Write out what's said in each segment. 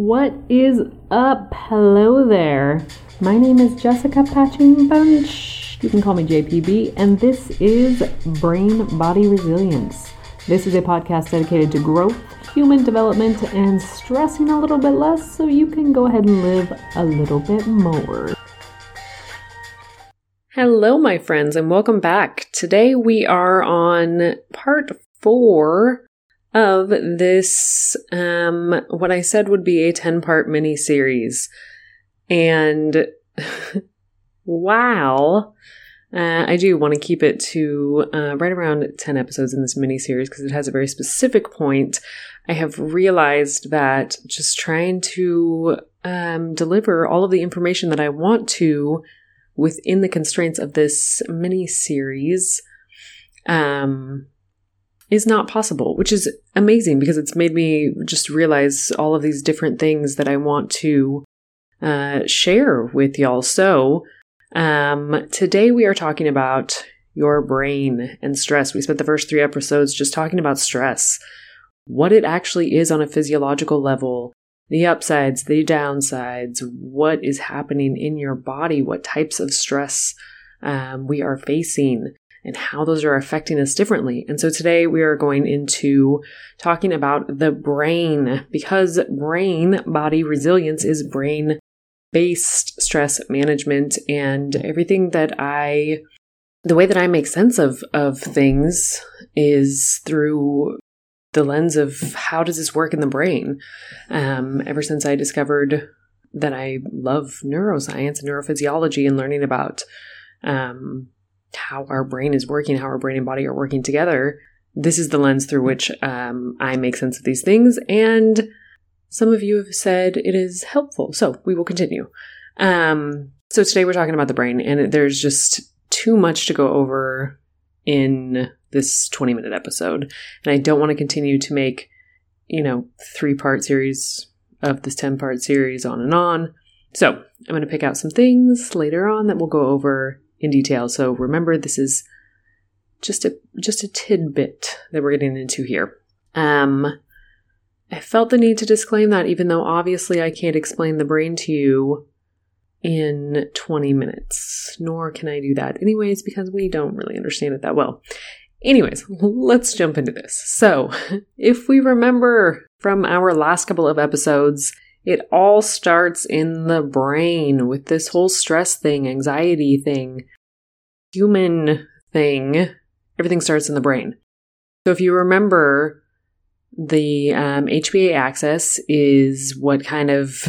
What is up? Hello there. My name is Jessica Patching Bunch. You can call me JPB, and this is Brain Body Resilience. This is a podcast dedicated to growth, human development, and stressing a little bit less so you can go ahead and live a little bit more. Hello, my friends, and welcome back. Today we are on part four of this, um, what I said would be a 10 part mini series. And wow. Uh, I do want to keep it to uh, right around 10 episodes in this mini series because it has a very specific point. I have realized that just trying to um, deliver all of the information that I want to within the constraints of this mini series um, is not possible, which is amazing because it's made me just realize all of these different things that I want to uh, share with y'all. So, um, today we are talking about your brain and stress. We spent the first three episodes just talking about stress, what it actually is on a physiological level, the upsides, the downsides, what is happening in your body, what types of stress um, we are facing and how those are affecting us differently. And so today we are going into talking about the brain because brain body resilience is brain based stress management and everything that I the way that I make sense of of things is through the lens of how does this work in the brain. Um, ever since I discovered that I love neuroscience and neurophysiology and learning about um, how our brain is working, how our brain and body are working together. This is the lens through which um, I make sense of these things, and some of you have said it is helpful. So we will continue. Um, so today we're talking about the brain, and there's just too much to go over in this 20 minute episode. And I don't want to continue to make, you know, three part series of this 10 part series on and on. So I'm going to pick out some things later on that we'll go over in detail. So remember, this is just a just a tidbit that we're getting into here. Um, I felt the need to disclaim that, even though obviously I can't explain the brain to you in 20 minutes, nor can I do that anyways because we don't really understand it that well. Anyways, let's jump into this. So, if we remember from our last couple of episodes, it all starts in the brain with this whole stress thing, anxiety thing, human thing. Everything starts in the brain. So if you remember, the um, HPA axis is what kind of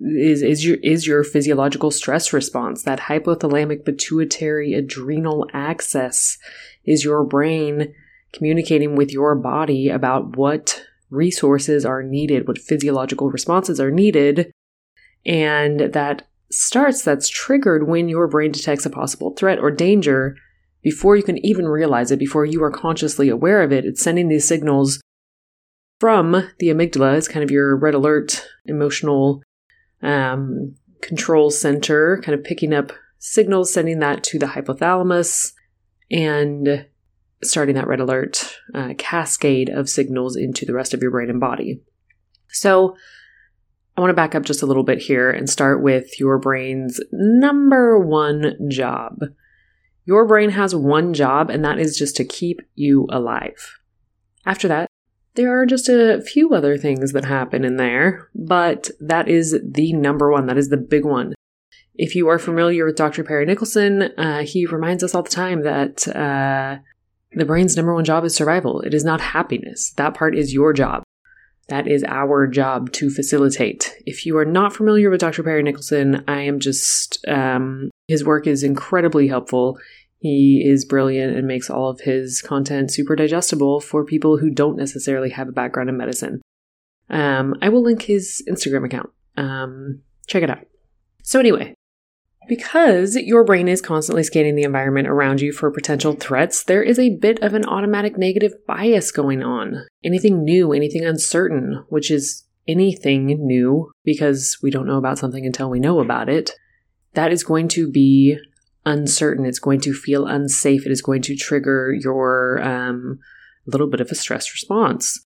is is your is your physiological stress response. That hypothalamic pituitary adrenal axis is your brain communicating with your body about what resources are needed, what physiological responses are needed. And that starts, that's triggered when your brain detects a possible threat or danger before you can even realize it, before you are consciously aware of it. It's sending these signals from the amygdala, it's kind of your red alert emotional um, control center, kind of picking up signals, sending that to the hypothalamus, and starting that red alert uh, cascade of signals into the rest of your brain and body. So, I want to back up just a little bit here and start with your brain's number one job. Your brain has one job, and that is just to keep you alive. After that, there are just a few other things that happen in there, but that is the number one. That is the big one. If you are familiar with Dr. Perry Nickelston, uh, he reminds us all the time that uh, the brain's number one job is survival. It is not happiness. That part is your job. That is our job to facilitate. If you are not familiar with Dr. Perry Nickelston, I am just, um, his work is incredibly helpful. He is brilliant and makes all of his content super digestible for people who don't necessarily have a background in medicine. Um, I will link his Instagram account. Um, check it out. So, anyway, because your brain is constantly scanning the environment around you for potential threats, there is a bit of an automatic negative bias going on. Anything new, anything uncertain, which is anything new because we don't know about something until we know about it, that is going to be uncertain. It's going to feel unsafe. It is going to trigger your um, little bit of a stress response.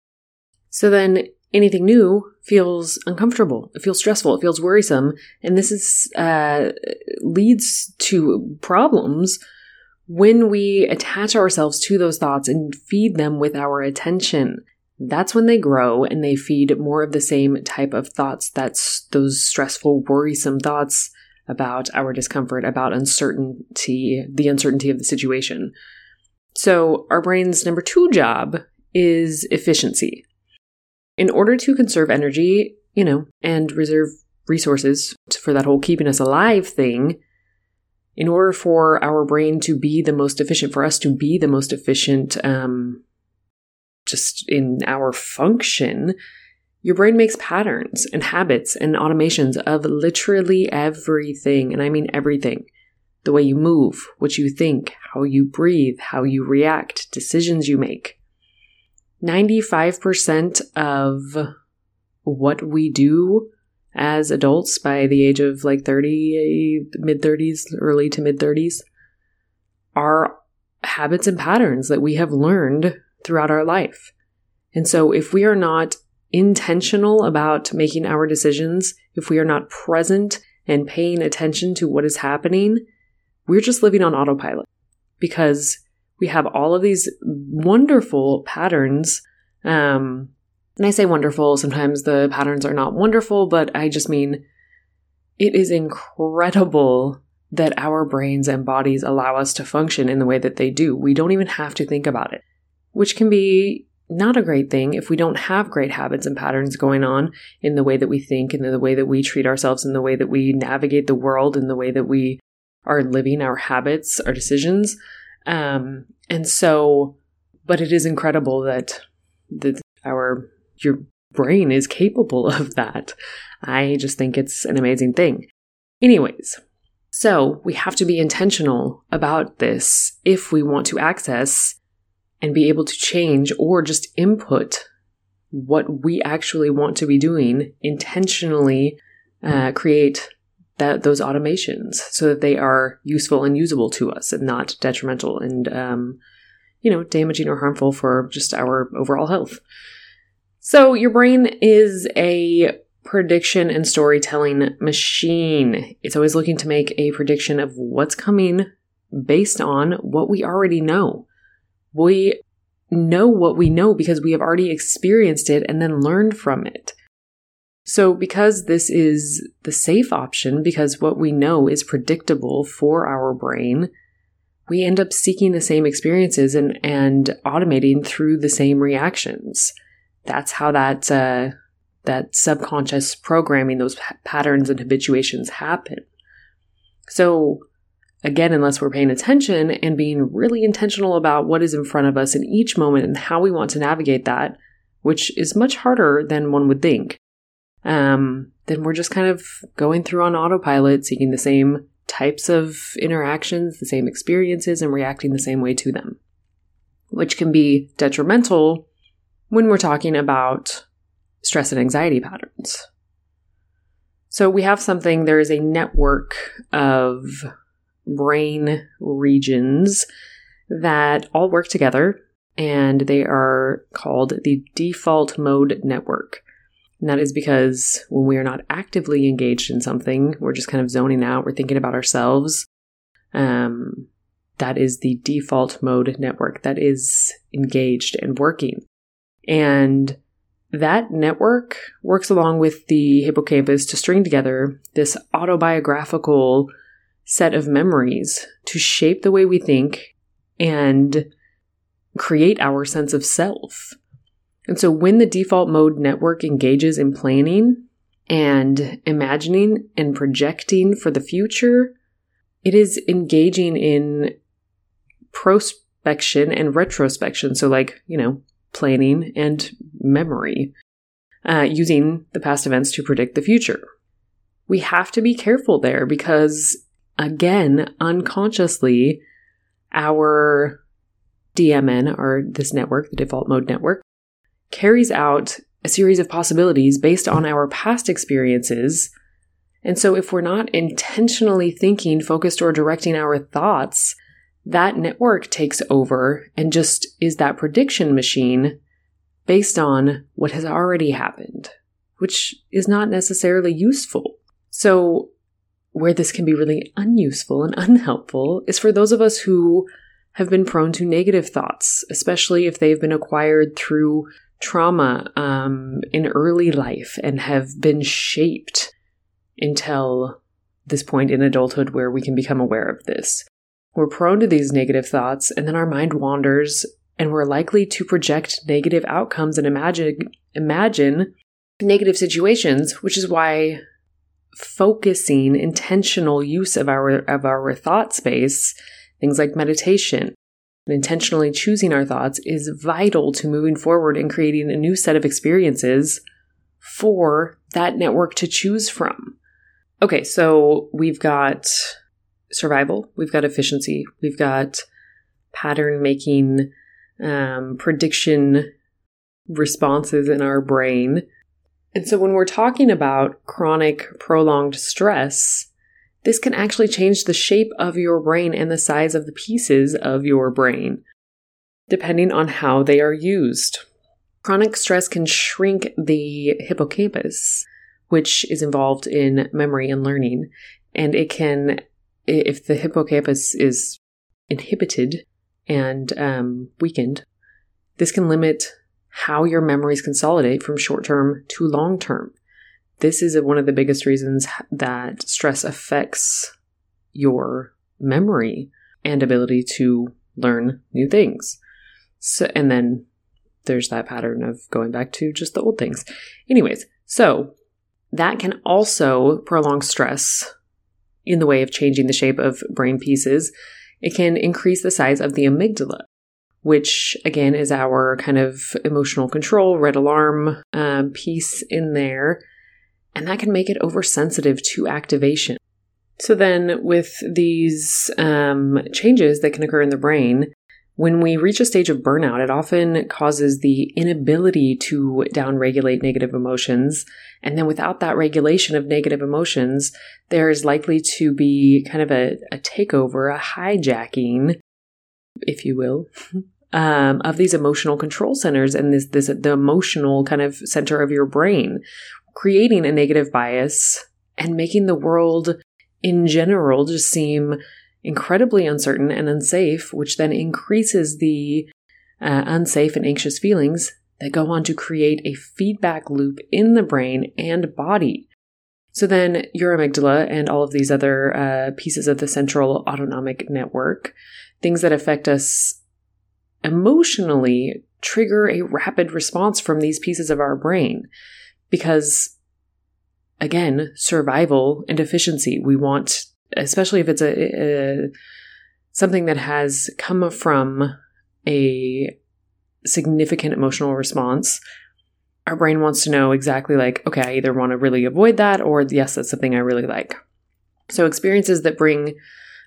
So then anything new feels uncomfortable. It feels stressful. It feels worrisome. And this is, uh, leads to problems when we attach ourselves to those thoughts and feed them with our attention. That's when they grow and they feed more of the same type of thoughts. That's those stressful, worrisome thoughts about our discomfort, about uncertainty, the uncertainty of the situation. So, our brain's number two job is efficiency. In order to conserve energy, you know, and reserve resources for that whole keeping us alive thing, in order for our brain to be the most efficient, for us to be the most efficient, um, just in our function, your brain makes patterns and habits and automations of literally everything. And I mean everything. The way you move, what you think, how you breathe, how you react, decisions you make. 95% of what we do as adults by the age of like 30, mid 30s, early to mid 30s, are habits and patterns that we have learned throughout our life. And so if we are not intentional about making our decisions, if we are not present and paying attention to what is happening, we're just living on autopilot because we have all of these wonderful patterns. Um, and I say wonderful, sometimes the patterns are not wonderful, but I just mean it is incredible that our brains and bodies allow us to function in the way that they do. We don't even have to think about it, which can be not a great thing if we don't have great habits and patterns going on in the way that we think, in the way that we treat ourselves, in the way that we navigate the world, in the way that we are living our habits, our decisions. Um, and so, but it is incredible that that our your brain is capable of that. I just think it's an amazing thing. Anyways, so we have to be intentional about this if we want to access and be able to change or just input what we actually want to be doing intentionally uh, create that those automations so that they are useful and usable to us and not detrimental and um, you know damaging or harmful for just our overall health. So your brain is a prediction and storytelling machine. It's always looking to make a prediction of what's coming based on what we already know. We know what we know because we have already experienced it and then learned from it. So, because this is the safe option, because what we know is predictable for our brain, we end up seeking the same experiences and, and automating through the same reactions. That's how that, uh, that subconscious programming, those p- patterns and habituations happen. So, Again, unless we're paying attention and being really intentional about what is in front of us in each moment and how we want to navigate that, which is much harder than one would think, um, then we're just kind of going through on autopilot, seeking the same types of interactions, the same experiences, and reacting the same way to them, which can be detrimental when we're talking about stress and anxiety patterns. So we have something, there is a network of brain regions that all work together and they are called the default mode network. And that is because when we are not actively engaged in something, we're just kind of zoning out, we're thinking about ourselves. Um, that is the default mode network that is engaged and working. And that network works along with the hippocampus to string together this autobiographical set of memories to shape the way we think and create our sense of self. And so when the default mode network engages in planning and imagining and projecting for the future, it is engaging in prospection and retrospection. So, like, you know, planning and memory, uh, using the past events to predict the future. We have to be careful there because again, unconsciously, our DMN, or this network, the default mode network, carries out a series of possibilities based on our past experiences. And so, if we're not intentionally thinking, focused, or directing our thoughts, that network takes over and just is that prediction machine based on what has already happened, which is not necessarily useful. So, where this can be really unuseful and unhelpful is for those of us who have been prone to negative thoughts, especially if they've been acquired through trauma um, in early life and have been shaped until this point in adulthood where we can become aware of this. We're prone to these negative thoughts, and then our mind wanders, and we're likely to project negative outcomes and imagine imagine negative situations, which is why focusing intentional use of our of our thought space, things like meditation, and intentionally choosing our thoughts is vital to moving forward and creating a new set of experiences for that network to choose from. Okay, so we've got survival, we've got efficiency, we've got pattern making, um, prediction responses in our brain. And so when we're talking about chronic, prolonged stress, this can actually change the shape of your brain and the size of the pieces of your brain, depending on how they are used. Chronic stress can shrink the hippocampus, which is involved in memory and learning. And it can, if the hippocampus is inhibited and um, weakened, this can limit how your memories consolidate from short term to long term. This is one of the biggest reasons that stress affects your memory and ability to learn new things. So, and then there's that pattern of going back to just the old things. Anyways, so that can also prolong stress in the way of changing the shape of brain pieces. It can increase the size of the amygdala, which again is our kind of emotional control, red alarm um, piece in there. And that can make it oversensitive to activation. So, then with these um, changes that can occur in the brain, when we reach a stage of burnout, it often causes the inability to downregulate negative emotions. And then without that regulation of negative emotions, there is likely to be kind of a, a takeover, a hijacking, if you will, um, of these emotional control centers and this, this, the emotional kind of center of your brain, creating a negative bias and making the world in general just seem incredibly uncertain and unsafe, which then increases the uh, unsafe and anxious feelings that go on to create a feedback loop in the brain and body. So then your amygdala and all of these other uh, pieces of the central autonomic network, things that affect us emotionally, trigger a rapid response from these pieces of our brain because again, survival and efficiency. We want especially if it's a, a something that has come from a significant emotional response our brain wants to know exactly like okay i either want to really avoid that or yes that's something i really like so experiences that bring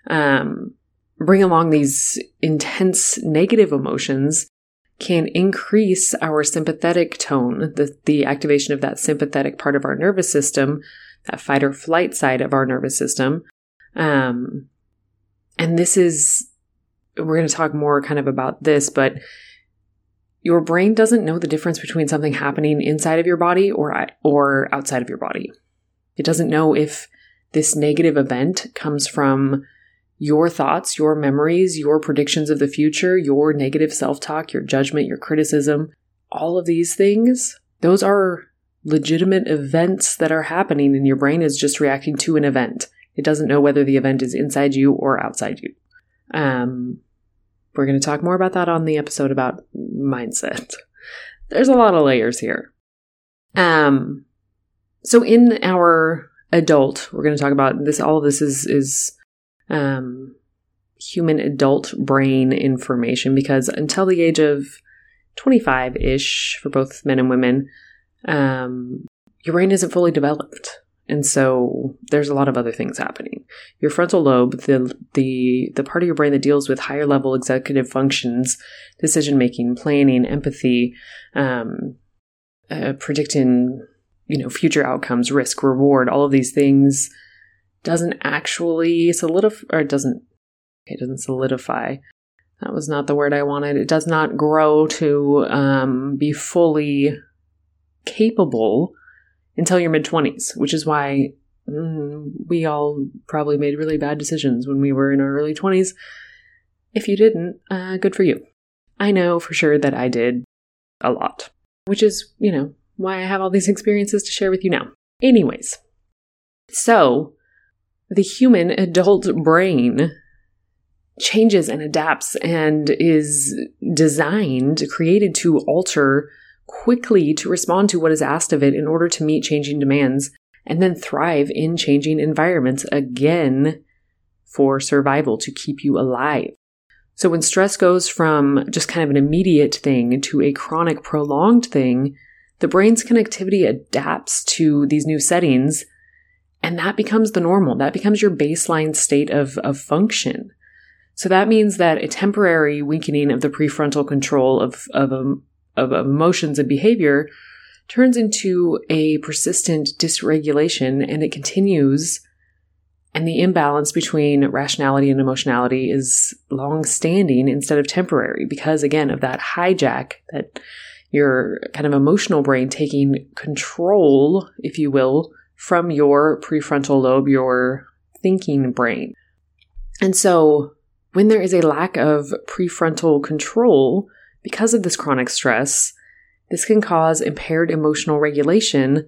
um, bring along these intense negative emotions can increase our sympathetic tone the, the activation of that sympathetic part of our nervous system that fight or flight side of our nervous system um, and this is, we're going to talk more kind of about this, but your brain doesn't know the difference between something happening inside of your body or, or outside of your body. It doesn't know if this negative event comes from your thoughts, your memories, your predictions of the future, your negative self talk, your judgment, your criticism, all of these things, those are legitimate events that are happening, and your brain is just reacting to an event. It doesn't know whether the event is inside you or outside you. Um, we're going to talk more about that on the episode about mindset. There's a lot of layers here. Um, so in our adult, we're going to talk about this. All of this is is um, human adult brain information because until the age of 25 ish for both men and women, um, your brain isn't fully developed. And so there's a lot of other things happening. Your frontal lobe, the the the part of your brain that deals with higher level executive functions, decision making, planning, empathy, um, uh, predicting, you know, future outcomes, risk, reward, all of these things, doesn't actually solidify or doesn't it doesn't solidify. that was not the word I wanted. It does not grow to um, be fully capable until your mid 20s, which is why mm, we all probably made really bad decisions when we were in our early 20s. If you didn't, uh, good for you. I know for sure that I did a lot, which is, you know, why I have all these experiences to share with you now. Anyways, so the human adult brain changes and adapts and is designed, created to alter quickly to respond to what is asked of it in order to meet changing demands and then thrive in changing environments again for survival to keep you alive. So when stress goes from just kind of an immediate thing to a chronic prolonged thing, the brain's connectivity adapts to these new settings and that becomes the normal. That becomes your baseline state of, of function. So that means that a temporary weakening of the prefrontal control of, of, of emotions and behavior turns into a persistent dysregulation and it continues. And the imbalance between rationality and emotionality is long standing instead of temporary because, again, of that hijack, that your kind of emotional brain taking control, if you will, from your prefrontal lobe, your thinking brain. And so when there is a lack of prefrontal control because of this chronic stress, this can cause impaired emotional regulation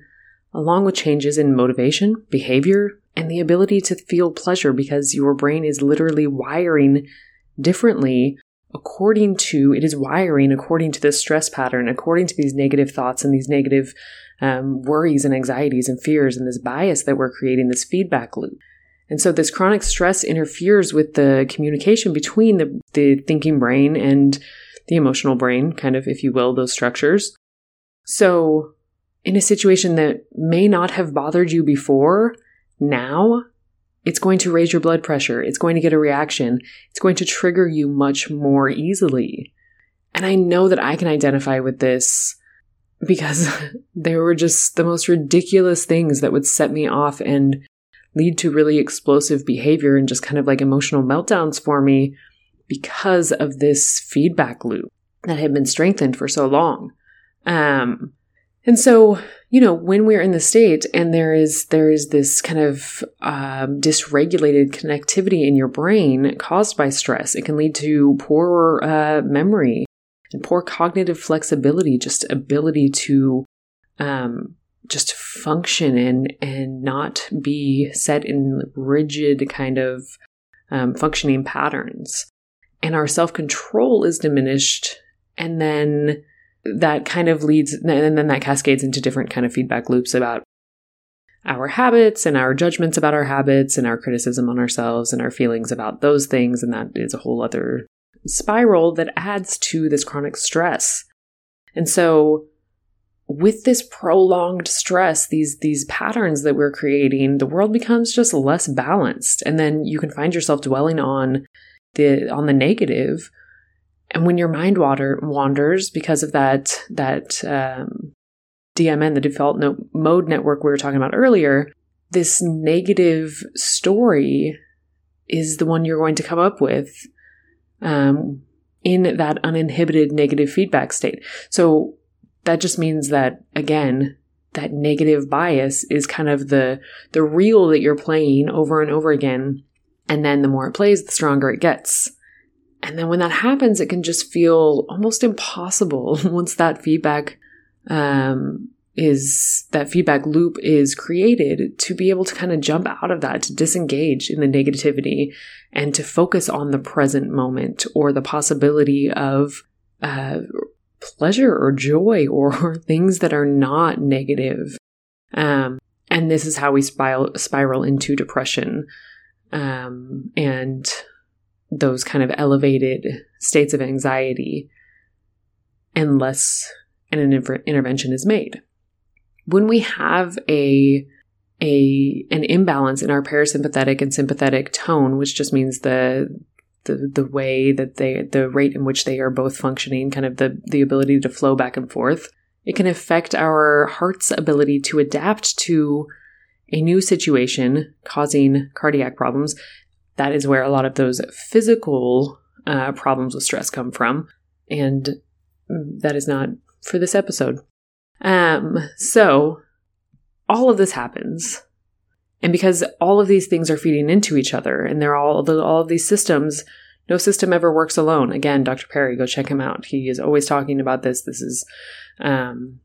along with changes in motivation, behavior, and the ability to feel pleasure because your brain is literally wiring differently according to it is wiring according to this stress pattern according to these negative thoughts and these negative um, worries and anxieties and fears and this bias that we're creating this feedback loop and so this chronic stress interferes with the communication between the, the thinking brain and the emotional brain, kind of, if you will, those structures. So, in a situation that may not have bothered you before, now it's going to raise your blood pressure. It's going to get a reaction. It's going to trigger you much more easily. And I know that I can identify with this because there were just the most ridiculous things that would set me off and lead to really explosive behavior and just kind of like emotional meltdowns for me because of this feedback loop that had been strengthened for so long. Um, and so, you know, when we're in the state and there is there is this kind of um, dysregulated connectivity in your brain caused by stress, it can lead to poor uh, memory and poor cognitive flexibility, just ability to um, just function and and not be set in rigid kind of um, functioning patterns. And our self-control is diminished and then that kind of leads and then that cascades into different kind of feedback loops about our habits and our judgments about our habits and our criticism on ourselves and our feelings about those things and that is a whole other spiral that adds to this chronic stress and so with this prolonged stress, these these patterns that we're creating, the world becomes just less balanced, and then you can find yourself dwelling on the on the negative. And when your mind water wanders because of that that um, DMN, the default no- mode network we were talking about earlier, this negative story is the one you're going to come up with um, in that uninhibited negative feedback state. So that just means that again that negative bias is kind of the the reel that you're playing over and over again and then the more it plays the stronger it gets and then when that happens it can just feel almost impossible once that feedback um, is that feedback loop is created to be able to kind of jump out of that to disengage in the negativity and to focus on the present moment or the possibility of uh, pleasure or joy or things that are not negative. Um, and this is how we spiral, spiral into depression um, and those kind of elevated states of anxiety unless an inter- intervention is made. When we have a a an imbalance in our parasympathetic and sympathetic tone, which just means the the the way that they the rate in which they are both functioning, kind of the the ability to flow back and forth. It can affect our heart's ability to adapt to a new situation, causing cardiac problems. That is where a lot of those physical uh, problems with stress come from. And that is not for this episode. Um, so all of this happens. And because all of these things are feeding into each other and they're all all of these systems, no system ever works alone. Again, Dr. Perry, go check him out. He is always talking about this. This is um,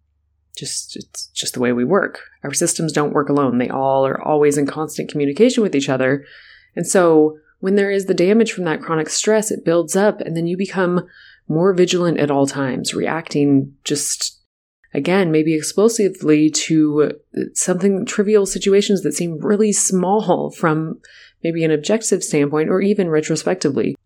just it's just the way we work. Our systems don't work alone. They all are always in constant communication with each other. And so when there is the damage from that chronic stress, it builds up and then you become more vigilant at all times, reacting just again, maybe explosively to something trivial situations that seem really small from maybe an objective standpoint or even retrospectively.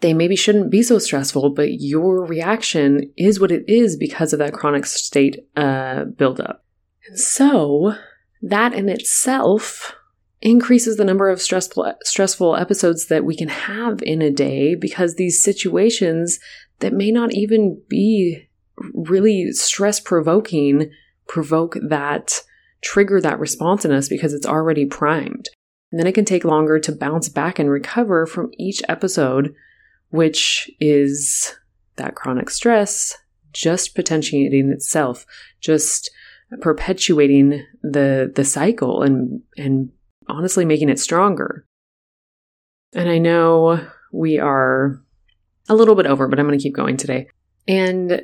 They maybe shouldn't be so stressful, but your reaction is what it is because of that chronic state uh, buildup. And so that in itself increases the number of stressful stressful episodes that we can have in a day because these situations that may not even be really stress provoking provoke that trigger that response in us because it's already primed. And then it can take longer to bounce back and recover from each episode, which is that chronic stress just potentiating itself, just perpetuating the the cycle and and honestly making it stronger. And I know we are a little bit over, but I'm going to keep going today. And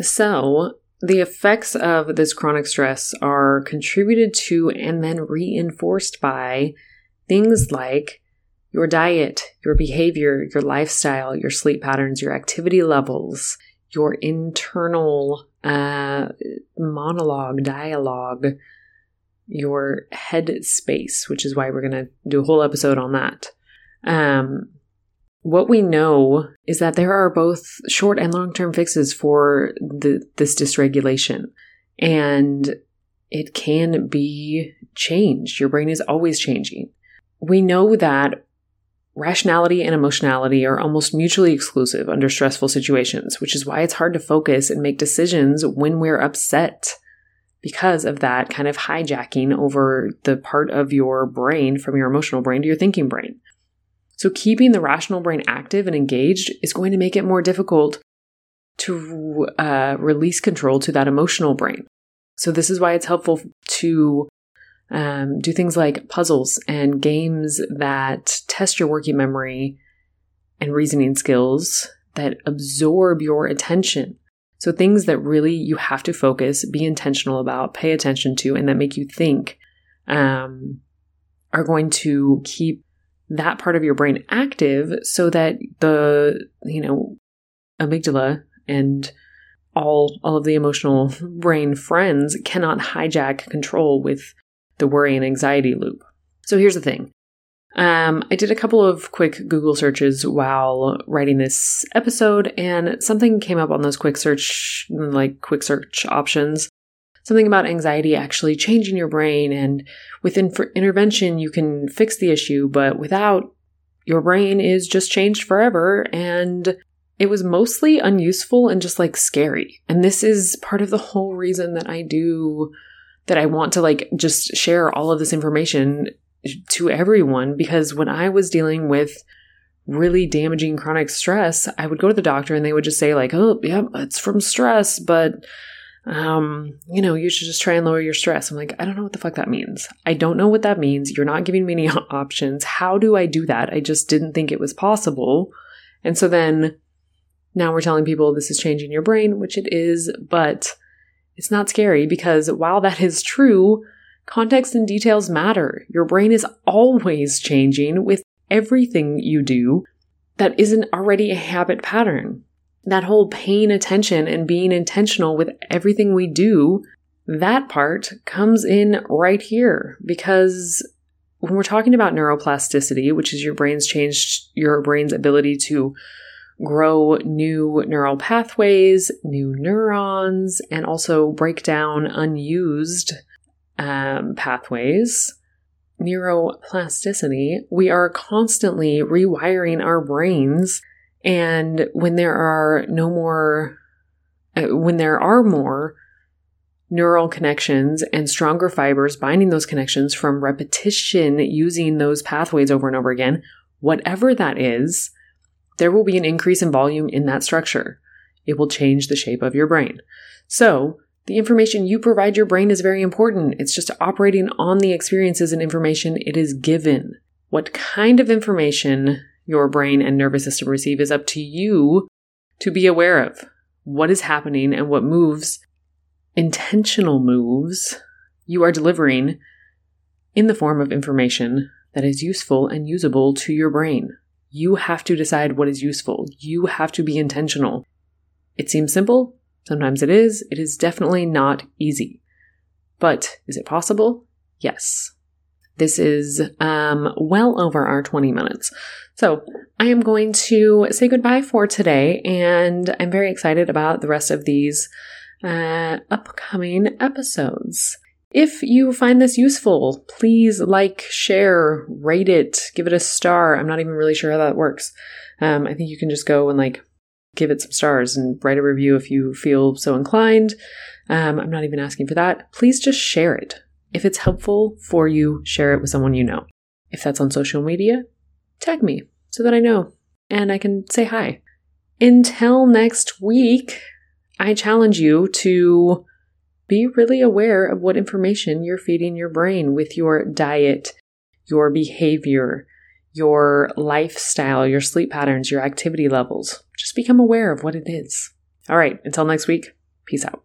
so, the effects of this chronic stress are contributed to and then reinforced by things like your diet, your behavior, your lifestyle, your sleep patterns, your activity levels, your internal uh, monologue, dialogue, your head space, which is why we're going to do a whole episode on that. Um, what we know is that there are both short and long term fixes for the, this dysregulation. And it can be changed. Your brain is always changing. We know that rationality and emotionality are almost mutually exclusive under stressful situations, which is why it's hard to focus and make decisions when we're upset because of that kind of hijacking over the part of your brain from your emotional brain to your thinking brain. So, keeping the rational brain active and engaged is going to make it more difficult to uh, release control to that emotional brain. So, this is why it's helpful to um, do things like puzzles and games that test your working memory and reasoning skills that absorb your attention. So, things that really you have to focus, be intentional about, pay attention to, and that make you think um, are going to keep that part of your brain active so that the, you know, amygdala and all all of the emotional brain friends cannot hijack control with the worry and anxiety loop. So here's the thing. Um, I did a couple of quick Google searches while writing this episode, and something came up on those quick search, like quick search options something about anxiety actually changing your brain. And with inf- intervention, you can fix the issue, but without, your brain is just changed forever. And it was mostly unuseful and just like scary. And this is part of the whole reason that I do, that I want to like just share all of this information to everyone because when I was dealing with really damaging chronic stress, I would go to the doctor and they would just say like, "Oh, yeah, it's from stress, but um, you know, you should just try and lower your stress. I'm like, I don't know what the fuck that means. I don't know what that means. You're not giving me any options. How do I do that? I just didn't think it was possible. And so then now we're telling people this is changing your brain, which it is, but it's not scary because while that is true, context and details matter. Your brain is always changing with everything you do that isn't already a habit pattern that whole paying attention and being intentional with everything we do, that part comes in right here because when we're talking about neuroplasticity, which is your brain's changed your brain's ability to grow new neural pathways, new neurons, and also break down unused um, pathways. Neuroplasticity, we are constantly rewiring our brains and when there are no more, uh, when there are more neural connections and stronger fibers binding those connections from repetition using those pathways over and over again, whatever that is, there will be an increase in volume in that structure. It will change the shape of your brain. So, the information you provide your brain is very important. It's just operating on the experiences and information it is given. What kind of information your brain and nervous system receive is up to you to be aware of. What is happening and what moves, intentional moves, you are delivering in the form of information that is useful and usable to your brain. You have to decide what is useful. You have to be intentional. It seems simple. Sometimes it is. It is definitely not easy. But is it possible? Yes. This is um, well over our 20 minutes. So I am going to say goodbye for today, and I'm very excited about the rest of these uh, upcoming episodes. If you find this useful, please like, share, rate it, give it a star. I'm not even really sure how that works. Um, I think you can just go and like give it some stars and write a review if you feel so inclined. Um, I'm not even asking for that. Please just share it. If it's helpful for you, share it with someone you know. If that's on social media, tag me so that I know and I can say hi. Until next week, I challenge you to be really aware of what information you're feeding your brain with your diet, your behavior, your lifestyle, your sleep patterns, your activity levels. Just become aware of what it is. All right, until next week, peace out.